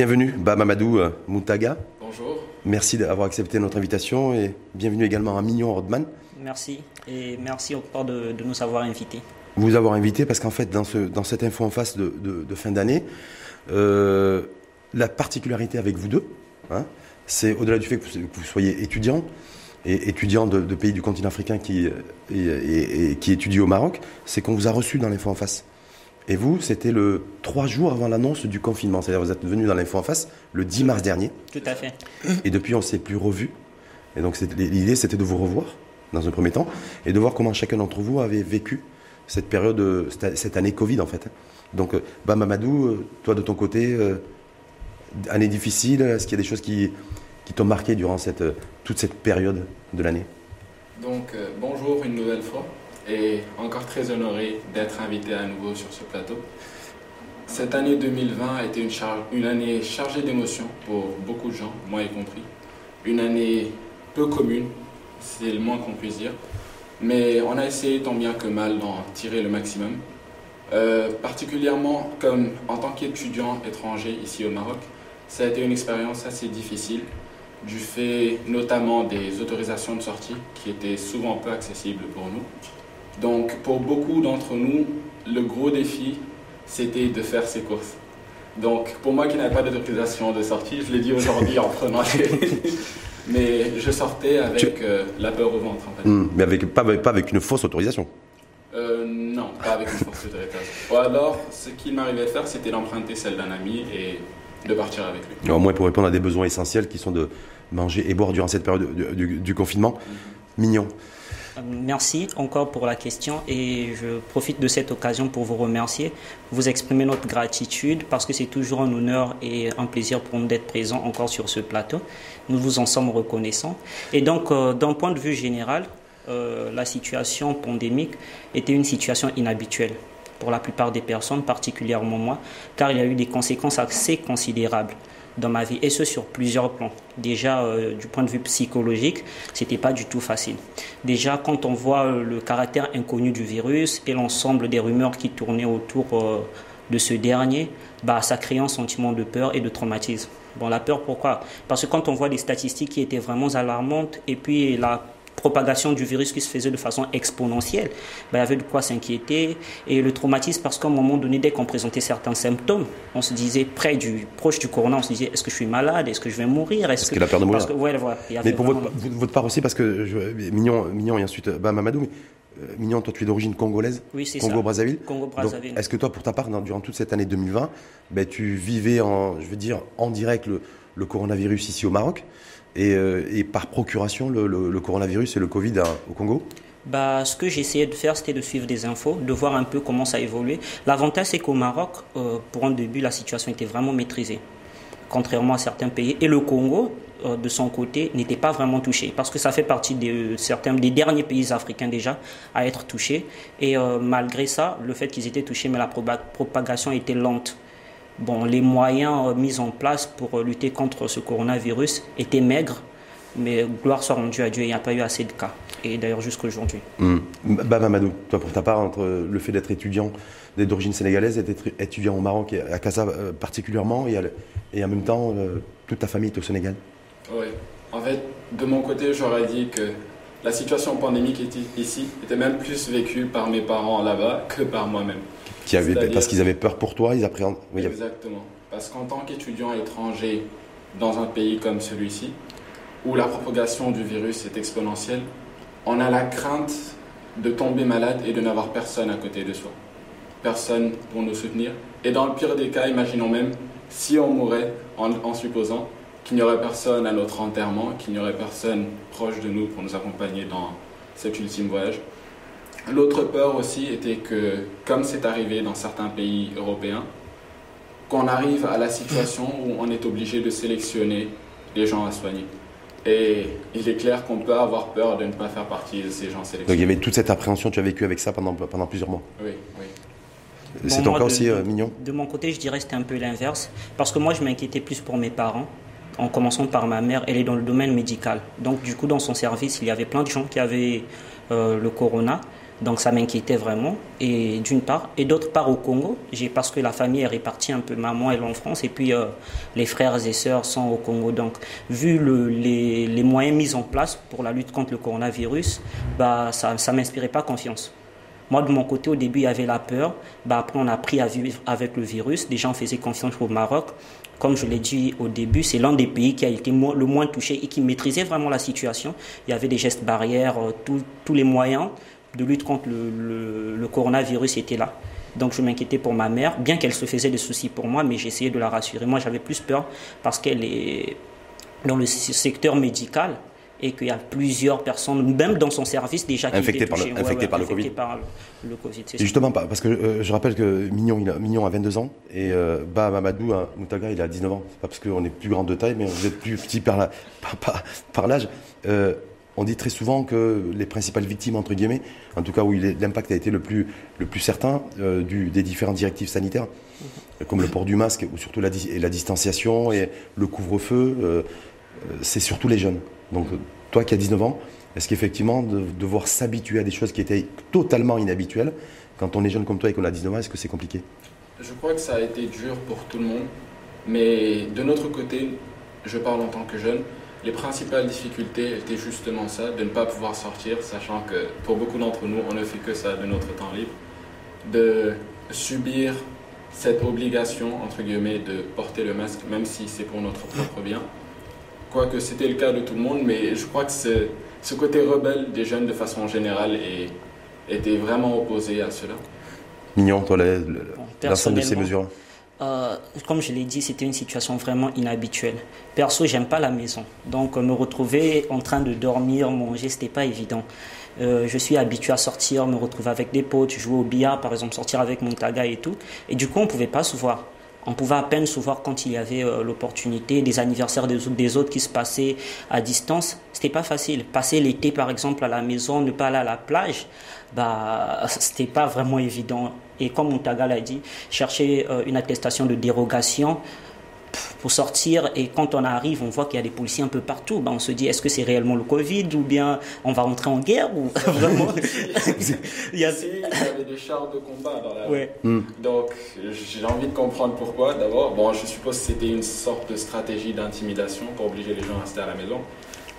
Bienvenue, Bamamadou euh, Moutaga. Bonjour. Merci d'avoir accepté notre invitation et bienvenue également à Mignon Rodman. Merci et merci encore de, de nous avoir invités. Vous avoir invité parce qu'en fait, dans, ce, dans cette info en face de, de, fin d'année, euh, la particularité avec vous deux, hein, c'est au-delà du fait que vous, soyez étudiant, et étudiant de, pays du continent africain qui, et, qui étudie au Maroc, c'est qu'on vous a reçu dans l'info en face. Et vous, c'était le trois jours avant l'annonce du confinement. C'est-à-dire vous êtes venu dans l'info en face le 10 mars dernier. Tout à fait. Et depuis, on ne s'est plus revu. Et donc l'idée, c'était de vous revoir dans un premier temps et de voir comment chacun d'entre vous avait vécu cette période, cette année Covid en fait. Donc, euh, bah Mamadou, euh, toi de ton côté, euh, année difficile, est-ce qu'il y a des choses qui, qui t'ont marqué durant cette, toute cette période de l'année? Donc, bonjour une nouvelle fois et encore très honoré d'être invité à nouveau sur ce plateau. Cette année 2020 a été une, année chargée d'émotions pour beaucoup de gens, moi y compris. Une année peu commune, c'est le moins qu'on puisse dire. Mais on a essayé tant bien que mal d'en tirer le maximum. Euh, particulièrement comme en tant qu'étudiant étranger ici au Maroc, ça a été une expérience assez difficile du fait notamment des autorisations de sortie qui étaient souvent peu accessibles pour nous. Donc pour beaucoup d'entre nous, le gros défi, c'était de faire ses courses. Donc pour moi qui n'avais pas d'autorisation de sortie, je l'ai dit aujourd'hui en prenant Mais je sortais avec euh, la peur au ventre en fait. Hmm, mais avec, pas, pas avec une fausse autorisation euh, Non, pas avec une fausse autorisation. Ou alors, ce qu'il m'arrivait à faire, c'était d'emprunter celle d'un ami et de partir avec lui. Au moins pour répondre à des besoins essentiels qui sont de manger et boire durant cette période du, confinement. Mhm. Mignon. Merci encore pour la question et je profite de cette occasion pour vous remercier, vous exprimer notre gratitude parce que c'est toujours un honneur et un plaisir pour nous d'être présents encore sur ce plateau. Nous vous en sommes reconnaissants. Et donc, euh, d'un point de vue général, euh, la situation pandémique était une situation inhabituelle pour la plupart des personnes, particulièrement moi, car il y a eu des conséquences assez considérables dans ma vie, et ce sur plusieurs plans. Déjà, euh, du point de vue psychologique, c'était pas du tout facile. Déjà, quand on voit euh, le caractère inconnu du virus et l'ensemble des rumeurs qui tournaient autour euh, de ce dernier, bah, ça crée un sentiment de peur et de traumatisme. Bon, la peur, pourquoi? Parce que quand on voit des statistiques qui étaient vraiment alarmantes, et puis la propagation du virus qui se faisait de façon exponentielle, ben, il y avait de quoi s'inquiéter. Et le traumatisme, parce qu'à un moment donné, dès qu'on présentait certains symptômes, on se disait près du, proche du corona, on se disait est-ce que je suis malade, est-ce que je vais mourir? Est-ce que, la peur de mourir Mais pour votre, part aussi, parce que je, Mignon, Mignon et ensuite bah, Mamadou, mais euh, Mignon, toi tu es d'origine congolaise, oui, Congo-Brazzaville. Congo-Brazzaville. Est-ce que toi, pour ta part, durant toute cette année 2020, ben, tu vivais en, je veux dire, en direct le, le coronavirus ici au Maroc euh, et, par procuration le, coronavirus et le Covid au Congo bah, ce que j'essayais de faire, c'était de suivre des infos, de voir un peu comment ça évoluait. L'avantage, c'est qu'au Maroc, euh, pour un début, la situation était vraiment maîtrisée, contrairement à certains pays. Et le Congo, euh, de son côté, n'était pas vraiment touché, parce que ça fait partie de certains, des derniers pays africains déjà à être touchés. Et malgré ça, le fait qu'ils étaient touchés, mais la propagation était lente. Bon, les moyens euh, mis en place pour euh, lutter contre ce coronavirus étaient maigres, mais gloire soit rendue à Dieu, il n'y a pas eu assez de cas. Et d'ailleurs jusqu'à aujourd'hui. Mmh. Bah, Mamadou, toi pour ta part, entre le fait d'être étudiant d'origine sénégalaise et d'être étudiant au Maroc, et à Casa euh, particulièrement, et, et, en même temps, toute ta famille est au Sénégal? Oui. En fait, de mon côté, j'aurais dit que la situation pandémique ici était même plus vécue par mes parents là-bas que par moi-même parce qu'ils avaient peur pour toi, ils appréhendent. Exactement. Parce qu'en tant qu'étudiant étranger dans un pays comme celui-ci, où la propagation du virus est exponentielle, on a la crainte de tomber malade et de n'avoir personne à côté de soi. Personne pour nous soutenir. Et dans le pire des cas, imaginons même si on mourait en, supposant qu'il n'y aurait personne à notre enterrement, qu'il n'y aurait personne proche de nous pour nous accompagner dans cet ultime voyage. L'autre peur aussi était que, comme c'est arrivé dans certains pays européens, qu'on arrive à la situation où on est obligé de sélectionner les gens à soigner. Et il est clair qu'on peut avoir peur de ne pas faire partie de ces gens sélectionnés. Donc il y avait toute cette appréhension, tu as vécu avec ça pendant, pendant plusieurs mois Oui, oui. C'est encore aussi euh, mignon? De mon côté, je dirais que c'était un peu l'inverse. Parce que moi, je m'inquiétais plus pour mes parents. En commençant par ma mère, elle est dans le domaine médical. Donc, du coup, dans son service, il y avait plein de gens qui avaient euh, le corona. Donc ça m'inquiétait vraiment, et d'une part. Et d'autre part au Congo, parce que la famille est répartie un peu, maman elle est en France, et puis euh, les frères et sœurs sont au Congo. Donc vu le, les, les, moyens mis en place pour la lutte contre le coronavirus, bah, ça ne m'inspirait pas confiance. Moi, de mon côté, au début, il y avait la peur. Bah, après, on a appris à vivre avec le virus. Des gens faisaient confiance au Maroc. Comme je l'ai dit au début, c'est l'un des pays qui a été le moins touché et qui maîtrisait vraiment la situation. Il y avait des gestes barrières, euh, tous les moyens de lutte contre le, coronavirus était là. Donc je m'inquiétais pour ma mère, bien qu'elle se faisait des soucis pour moi, mais j'essayais de la rassurer. Moi j'avais plus peur parce qu'elle est dans le secteur médical et qu'il y a plusieurs personnes, même dans son service déjà, qui infectées par, le, infectées par, le, COVID. par le, Covid. justement, parce que euh, je rappelle que Mignon, il a, Mignon a 22 ans et euh, Bah Mamadou Moutaga, il a 19 ans. pas parce qu'on est plus grand de taille, mais vous êtes plus petit par l'âge. Par, par, l'âge. Euh, on dit très souvent que les principales victimes, entre guillemets, en tout cas où l'impact a été le plus, le plus certain euh, des différentes directives sanitaires, mhm. comme le port du masque ou surtout la, la distanciation et le couvre-feu, euh, euh, c'est surtout les jeunes. Donc toi qui as 19 ans, est-ce qu'effectivement de devoir s'habituer à des choses qui étaient totalement inhabituelles, quand on est jeune comme toi et qu'on a 19 ans, est-ce que c'est compliqué? Je crois que ça a été dur pour tout le monde, mais de notre côté, je parle en tant que jeune, les principales difficultés étaient justement ça, de ne pas pouvoir sortir, sachant que pour beaucoup d'entre nous, on ne fait que ça de notre temps libre, de subir cette obligation, entre guillemets, de porter le masque, même si c'est pour notre propre bien. Quoique c'était le cas de tout le monde, mais je crois que ce côté rebelle des jeunes de façon générale était vraiment opposé à cela. Mignon, toi, l'ensemble de ces mesures euh, comme je l'ai dit, c'était une situation vraiment inhabituelle. Perso, j'aime pas la maison. Donc, me retrouver en train de dormir, manger, c'était pas évident. Euh, je suis habitué à sortir, me retrouver avec des potes, jouer au billard, par exemple, sortir avec mon taga et tout. Et du coup, on pouvait pas se voir. On pouvait à peine se voir quand il y avait euh, l'opportunité, des anniversaires des, des, autres qui se passaient à distance. C'était pas facile. Passer l'été, par exemple, à la maison, ne pas aller à la plage, bah, c'était pas vraiment évident. Et comme Montaga l'a dit, chercher euh, une attestation de dérogation pour sortir et quand on arrive, on voit qu'il y a des policiers un peu partout. Ben, on se dit, est-ce que c'est réellement le Covid ou bien on va rentrer en guerre ou vraiment il, y avait des chars de combat dans la ouais. Hmm. Donc j'ai envie de comprendre pourquoi. D'abord, bon, je suppose que c'était une sorte de stratégie d'intimidation pour obliger les gens à rester à la maison.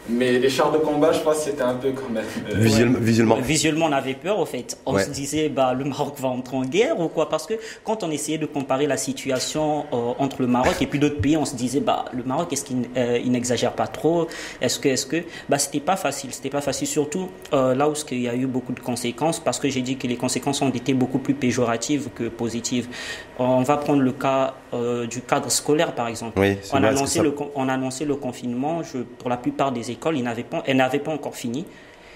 Mais les chars de combat, je pense que c'était un peu quand même. Euh, visuellement. Visuellement, on avait peur, au fait. On se disait, bah, le Maroc va entrer en guerre ou quoi? Parce que quand on essayait de comparer la situation euh, entre le Maroc et puis d'autres pays, on se disait, bah, le Maroc, est-ce qu'il euh, n'exagère pas trop? Est-ce que, est-ce que, bah, c'était pas facile. C'était pas facile, surtout là où il y a eu beaucoup de conséquences, parce que j'ai dit que les conséquences ont été beaucoup plus péjoratives que positives. On va prendre le cas du cadre scolaire, par exemple. on, a annoncé le, on a annoncé le confinement. Je, pour la plupart des écoles, ils n'avaient pas, encore fini.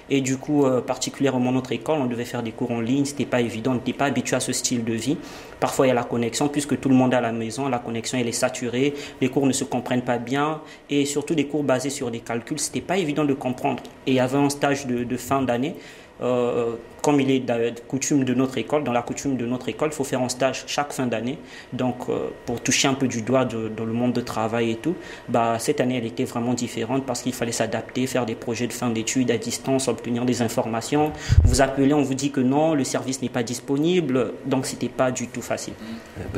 Et du coup, euh, particulièrement notre école, on devait faire des cours en ligne, c'était pas évident, on n'était pas habitué à ce style de vie. Parfois, il y a la connexion, puisque tout le monde est à la maison, la connexion elle est saturée, les cours ne se comprennent pas bien, et surtout des cours basés sur des calculs, c'était pas évident de comprendre. Et il y avait un stage de fin d'année euh, comme il est de coutume de notre école, dans la coutume de notre école, il faut faire un stage chaque fin d'année. Donc, euh, pour toucher un peu du doigt dans le monde de travail et tout, bah, cette année, elle était vraiment différente parce qu'il fallait s'adapter, faire des projets de fin d'études à distance, obtenir des informations. Vous appelez, on vous dit que non, le service n'est pas disponible. Donc, c'était pas du tout facile.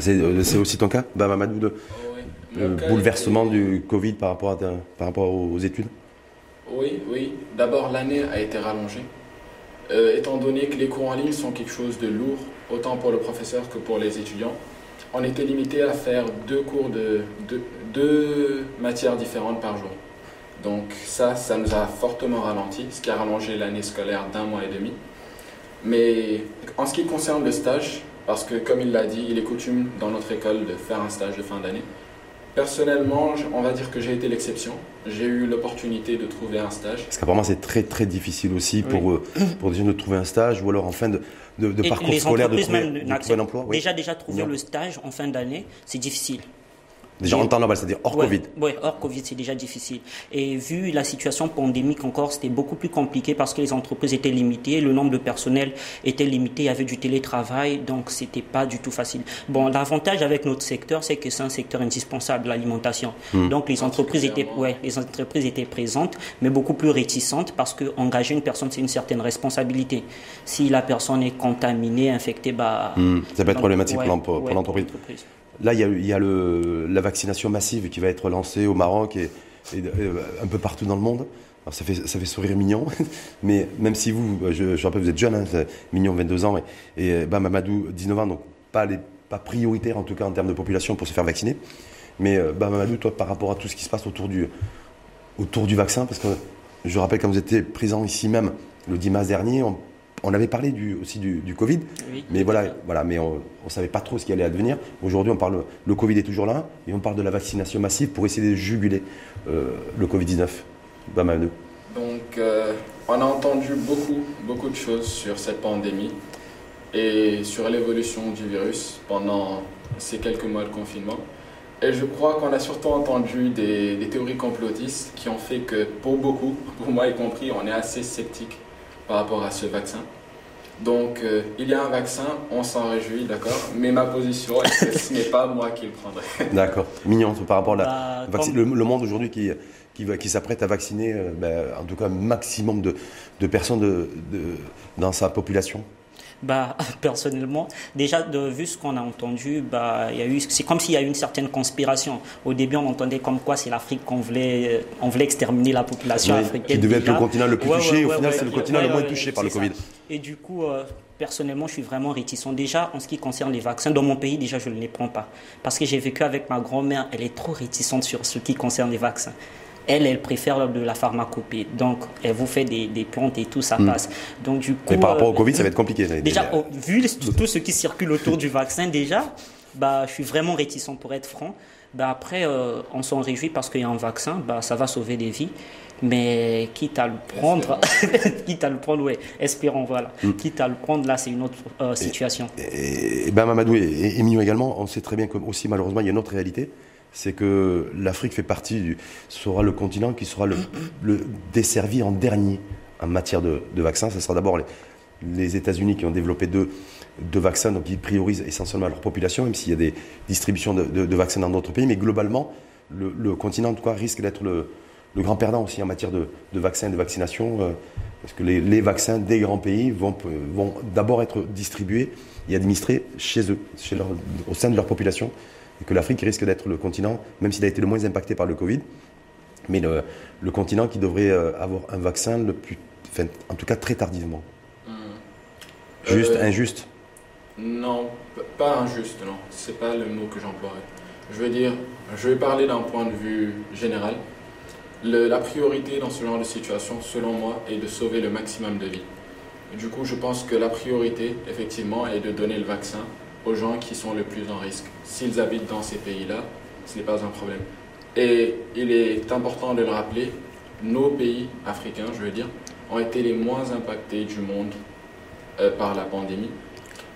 Euh, c'est aussi ton cas, bah, Mamadou, de, le bouleversement du Covid par rapport, à, par rapport aux études? Oui, oui. D'abord, l'année a été rallongée. Euh, étant donné que les cours en ligne sont quelque chose de lourd, autant pour le professeur que pour les étudiants, on était limité à faire deux cours de, deux matières différentes par jour. Donc ça, ça nous a fortement ralenti, ce qui a rallongé l'année scolaire d'un mois et demi. Mais en ce qui concerne le stage, parce que comme il l'a dit, il est coutume dans notre école de faire un stage de fin d'année, Personnellement, on va dire que j'ai été l'exception. J'ai eu l'opportunité de trouver un stage. Parce qu'apparemment, c'est très très difficile aussi pour, eux, pour des jeunes de trouver un stage ou alors en fin de, de, parcours scolaire de trouver, un emploi. Déjà, déjà trouver le stage en fin d'année, c'est difficile. Déjà en temps normal, c'est-à-dire hors Covid. Oui, hors Covid, c'est déjà difficile. Et vu la situation pandémique encore, c'était beaucoup plus compliqué parce que les entreprises étaient limitées, le nombre de personnel était limité, il y avait du télétravail, donc c'était pas du tout facile. Bon, l'avantage avec notre secteur, c'est que c'est un secteur indispensable, l'alimentation. Hmm. Donc les entreprises étaient, ouais, les entreprises étaient présentes, mais beaucoup plus réticentes parce que engager une personne, c'est une certaine responsabilité. Si la personne est contaminée, infectée, bah. Hmm. Ça peut être problématique pour l'entreprise. Là, il y a, la vaccination massive qui va être lancée au Maroc et, euh, un peu partout dans le monde. Ça fait, ça fait sourire Mignon, mais même si vous, je, je rappelle, vous êtes jeune, hein, Mignon 22 ans et, et bah, Mamadou 19 ans, donc pas, les, pas prioritaire en tout cas en termes de population pour se faire vacciner. Mais euh, bah, Mamadou, toi, par rapport à tout ce qui se passe autour du, autour du vaccin, parce que je rappelle quand vous étiez présent ici même le 10 mars dernier, on avait parlé du, aussi du, Covid, mais voilà, voilà, mais on ne savait pas trop ce qui allait advenir. Aujourd'hui, on parle, le Covid est toujours là, et on parle de la vaccination massive pour essayer de juguler euh, le Covid-19. Donc, euh, on a entendu beaucoup, beaucoup de choses sur cette pandémie et sur l'évolution du virus pendant ces quelques mois de confinement. Et je crois qu'on a surtout entendu des, des théories complotistes qui ont fait que, pour beaucoup, pour moi y compris, on est assez sceptique par rapport à ce vaccin. Donc, euh, il y a un vaccin, on s'en réjouit, d'accord Mais ma position est que ce n'est pas moi qui le prendrai. D'accord. Mignon, par rapport à bah, le, monde aujourd'hui qui, qui, qui s'apprête à vacciner, euh, ben, en tout cas, un maximum de, de personnes de, dans sa population bah, personnellement, déjà de, vu ce qu'on a entendu, bah, y a eu, c'est comme s'il y a eu une certaine conspiration. Au début, on entendait comme quoi c'est l'Afrique qu'on voulait, on voulait exterminer la population africaine. Qui devait être le continent le plus touché. au final, c'est le continent le moins touché par le Covid. Et du coup, euh, personnellement, je suis vraiment réticent. Déjà, en ce qui concerne les vaccins, dans mon pays, déjà, je ne les prends pas. Parce que j'ai vécu avec ma grand-mère, elle est trop réticente sur ce qui concerne les vaccins elle, elle préfère de la pharmacopée. Donc, elle vous fait des, plantes et tout, ça hmm. passe. Donc, du coup. Mais par rapport au Covid, ça va être compliqué. Déjà, vu tout ce qui circule autour du vaccin, déjà, bah, je suis vraiment réticent pour être franc. Bah, après, euh, on s'en réjouit parce qu'il y a un vaccin, bah, ça va sauver des vies. Mais quitte à le prendre, quitte à le prendre, ouais, espérons, voilà. Hmm. Quitte à le prendre, là, c'est une autre euh, situation. Et, ben, Mamadou et, et, également, on sait très bien que aussi, malheureusement, il y a une autre réalité c'est que l'Afrique fait partie, sera le continent qui sera le, desservi en dernier en matière de, vaccins. Ce sera d'abord les, États-Unis qui ont développé deux, vaccins, donc ils priorisent essentiellement leur population, même s'il y a des distributions de, vaccins dans d'autres pays. Mais globalement, le, continent, risque d'être le, grand perdant aussi en matière de, vaccins et de vaccination, euh, parce que les, vaccins des grands pays vont d'abord être distribués et administrés chez eux, au sein de leur population et que l'Afrique risque d'être le continent, même s'il a été le moins impacté par le Covid, mais le, continent qui devrait euh, avoir un vaccin le plus, en tout cas très tardivement. Hmm. Juste, euh, injuste? Non, pas injuste, non. C'est pas le mot que j'emploierais. Je veux dire, je vais parler d'un point de vue général. la priorité dans ce genre de situation, selon moi, est de sauver le maximum de vies. Du coup, je pense que la priorité, effectivement, est de donner le vaccin aux gens qui sont le plus en risque. S'ils habitent dans ces pays-là, ce n'est pas un problème. Et il est important de le rappeler, nos pays africains, je veux dire, ont été les moins impactés du monde euh, par la pandémie.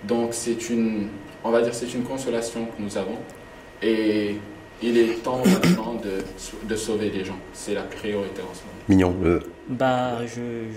Donc c'est une, on va dire, c'est une consolation que nous avons. Et il est temps maintenant de, de sauver des gens. C'est la priorité en ce moment. Mignon. Euh, bah,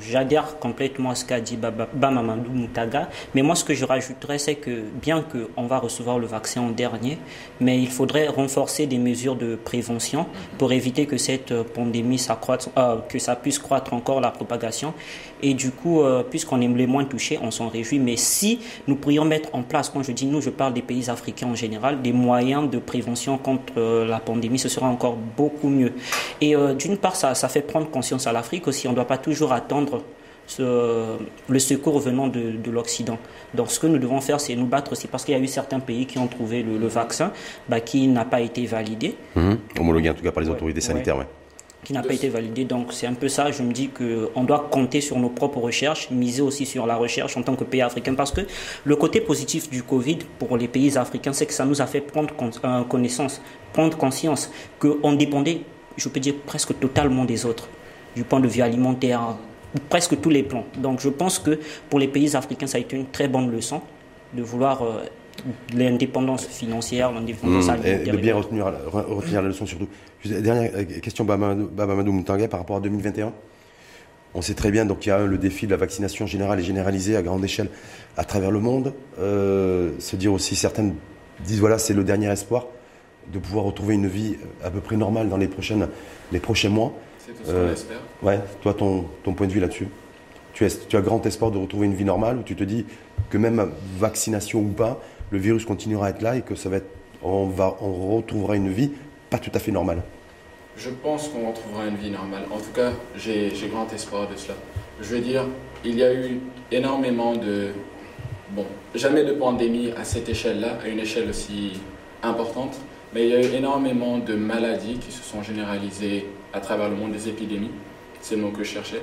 j'adhère complètement à ce qu'a dit Bamamadou Moutaga. Mais moi, ce que je rajouterais, c'est que bien qu'on va recevoir le vaccin en dernier, mais il faudrait renforcer des mesures de prévention pour éviter que cette pandémie s'accroisse, euh, que ça puisse croître encore la propagation. Et du coup, euh, puisqu'on est les moins touchés, on s'en réjouit. Mais si nous pourrions mettre en place, quand je dis nous, je parle des pays africains en général, des moyens de prévention contre euh, la pandémie, ce sera encore beaucoup mieux. Et d'une part, ça, ça fait prendre conscience à l'Afrique. On ne doit pas toujours attendre le secours venant de, l'Occident. Donc ce que nous devons faire, c'est nous battre aussi, parce qu'il y a eu certains pays qui ont trouvé le, vaccin bah, qui n'a pas été validé. Mmh. Homologué en tout cas par les autorités sanitaires, ouais. Qui n'a pas été validé. Donc c'est un peu ça, je me dis qu'on doit compter sur nos propres recherches, miser aussi sur la recherche en tant que pays africain, parce que le côté positif du Covid pour les pays africains, c'est que ça nous a fait prendre euh, connaissance, prendre conscience qu'on dépendait, je peux dire, presque totalement des autres du point de vue alimentaire, presque tous les plans. Donc je pense que pour les pays africains, ça a été une très bonne leçon de vouloir euh, l'indépendance financière, l'indépendance Mmh, alimentaire. et de bien retenir, re- retenir la leçon surtout. Juste, Dernière euh, question, Babamadou Babamadou Moutanga, par rapport à 2021. On sait très bien, donc il y a le défi de la vaccination générale et généralisée à grande échelle à travers le monde. Euh, se dire aussi, certaines disent voilà, c'est le dernier espoir de pouvoir retrouver une vie à peu près normale dans les, prochaines, les prochains mois. C'est tout ce qu'on Euh, espère. Ouais, toi, ton, ton point de vue là-dessus tu, as- tu as grand espoir de retrouver une vie normale ou tu te dis que même vaccination ou pas, le virus continuera à être là et que ça va être, on, va, on retrouvera une vie pas tout à fait normale? Je pense qu'on retrouvera une vie normale. En tout cas, j'ai j'ai grand espoir de cela. Je veux dire, il y a eu énormément de... Bon, jamais de pandémie à cette échelle-là, à une échelle aussi importante, mais il y a eu énormément de maladies qui se sont généralisées à travers le monde, des épidémies, c'est le mot que je cherchais.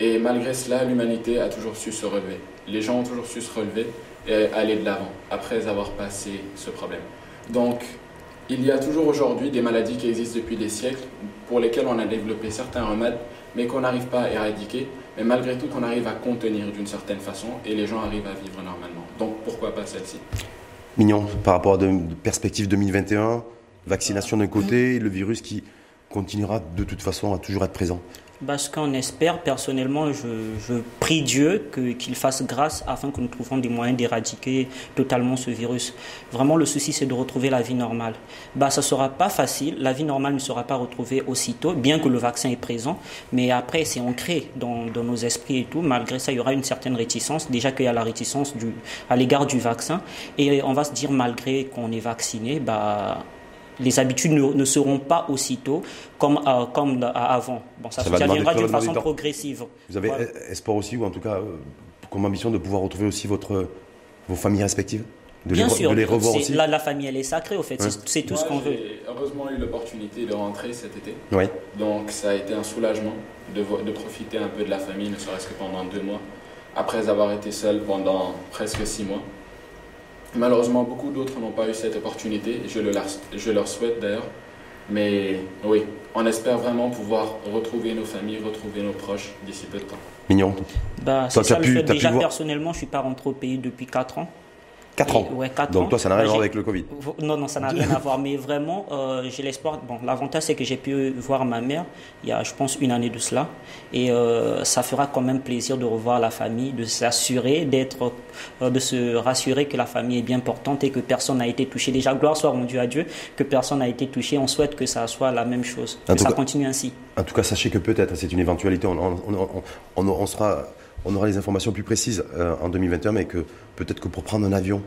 Et malgré cela, l'humanité a toujours su se relever. Les gens ont toujours su se relever et aller de l'avant, après avoir passé ce problème. Donc, il y a toujours aujourd'hui des maladies qui existent depuis des siècles, pour lesquelles on a développé certains remèdes, mais qu'on n'arrive pas à éradiquer, mais malgré tout qu'on arrive à contenir d'une certaine façon, et les gens arrivent à vivre normalement. Donc pourquoi pas celle-ci? Mignon, par rapport à de perspective 2021, vaccination d'un côté, le virus qui continuera de toute façon à toujours être présent. Bah, ce qu'on espère, personnellement, je, je prie Dieu qu'il fasse grâce afin que nous trouvions des moyens d'éradiquer totalement ce virus. Vraiment, le souci, c'est de retrouver la vie normale. Bah, ça sera pas facile. La vie normale ne sera pas retrouvée aussitôt, bien que le vaccin est présent. Mais après, c'est ancré dans, dans nos esprits et tout. Malgré ça, il y aura une certaine réticence. Déjà qu'il y a la réticence du, à l'égard du vaccin. Et on va se dire, malgré qu'on est vacciné, bah, les habitudes ne, ne seront pas aussitôt comme, euh, comme euh, avant. Bon, ça, Ça viendra d'une façon progressive. Vous avez Voilà. espoir aussi, ou en tout cas euh, comme ambition de pouvoir retrouver aussi votre, vos familles respectives? De Bien les, sûr, de les revoir aussi? la, la famille, elle est sacrée, au fait. Ouais. C'est- C'est tout ce qu'on veut. J'ai heureusement eu l'opportunité de rentrer cet été, Oui. donc ça a été un soulagement de, vo- de profiter un peu de la famille, ne serait-ce que pendant deux mois, après avoir été seul pendant presque six mois. Malheureusement, beaucoup d'autres n'ont pas eu cette opportunité, je, le, leur- je leur souhaite d'ailleurs. Mais oui, on espère vraiment pouvoir retrouver nos familles, retrouver nos proches d'ici peu de temps. Mignon. Bah, Toi, as ça le pu- fait. pu Déjà, personnellement, je suis pas rentré au pays depuis 4 ans. 4 Et- ans. Ouais, 4 Donc ans. toi, ça n'a rien à voir avec le Covid. Non, non, ça n'a rien à voir. Mais vraiment, euh, j'ai l'espoir. Bon, l'avantage, c'est que j'ai pu voir ma mère il y a, je pense, une année de cela. Et euh, ça fera quand même plaisir de revoir la famille, de s'assurer, d'être, euh, de se rassurer que la famille est bien portante et que personne n'a été touché. Déjà, gloire soit rendue à Dieu, que personne n'a été touché. On souhaite que ça soit la même chose, En que ça cas- continue ainsi. En tout cas, sachez que peut-être, c'est une éventualité, on, on- on- on- on sera, on aura les informations plus précises euh, en 2021, mais que peut-être que pour prendre un avion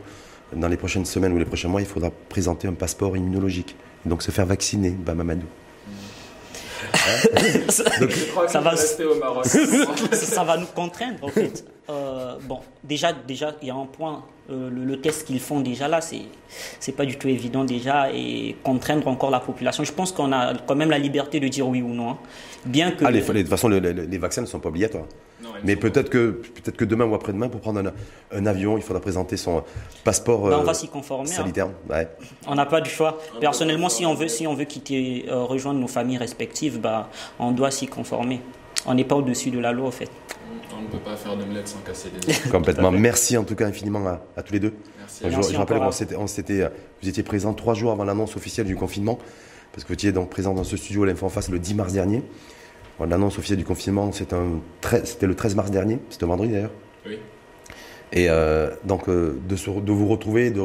dans les prochaines semaines ou les prochains mois, il faudra présenter un passeport immunologique. Donc se faire vacciner, Bamamadou. Je crois que Ça je va vais s- rester au Maroc. ça, ça va nous contraindre en fait. Euh, bon, déjà, déjà, il y a un point. euh, le, le test qu'ils font déjà là, c'est c'est pas du tout évident déjà et contraindre encore la population. Je pense qu'on a quand même la liberté de dire oui ou non, hein. Bien que. Ah, les, les- de toute façon, les, les- les vaccins ne sont pas obligatoires. Non, Mais peut-être que, peut que demain ou après-demain, pour prendre un, un avion, il faudra présenter son passeport Bah, on euh, va s'y conformer. hein. sanitaire. Ouais. On n'a pas du choix. On Personnellement, si on veut, si on veut quitter, euh, rejoindre nos familles respectives, bah, on doit s'y conformer. On n'est pas au-dessus de la loi, en fait. On ne peut pas faire d'omelette sans casser des œufs. Complètement. Merci en tout cas infiniment à, à tous les deux. Merci. Je, Merci je rappelle encore qu'on à- s'était- on s'était, euh, vous étiez présents trois jours avant l'annonce officielle du confinement, parce que vous étiez donc présent dans ce studio à l'Info en face le 10 mars dernier. L'annonce officielle du confinement, c'était le 13 mars dernier, c'était vendredi d'ailleurs. Oui. Et euh, donc euh, de, se- de vous retrouver, de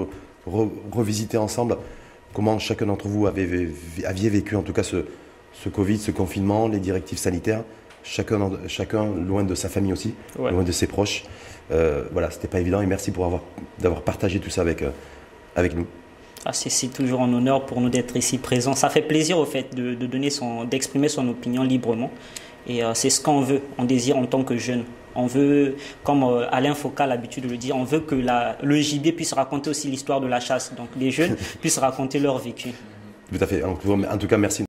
re- revisiter ensemble comment chacun d'entre vous avait, aviez vécu en tout cas ce, ce Covid, ce confinement, les directives sanitaires, chacun, chacun loin de sa famille aussi, Ouais. loin de ses proches. Euh, voilà, c'était pas évident et merci pour avoir d'avoir partagé tout ça avec, euh, avec nous. Ah, c'est toujours un honneur pour nous d'être ici présents. Ça fait plaisir, au fait, de, de donner son, d'exprimer son opinion librement. Et euh, c'est ce qu'on veut, on désire en tant que jeune. On veut, comme euh, Alain Foucault a l'habitude de le dire, on veut que la, le gibier puisse raconter aussi l'histoire de la chasse. Donc les jeunes puissent raconter leur vécu. Tout à fait. En tout cas, merci.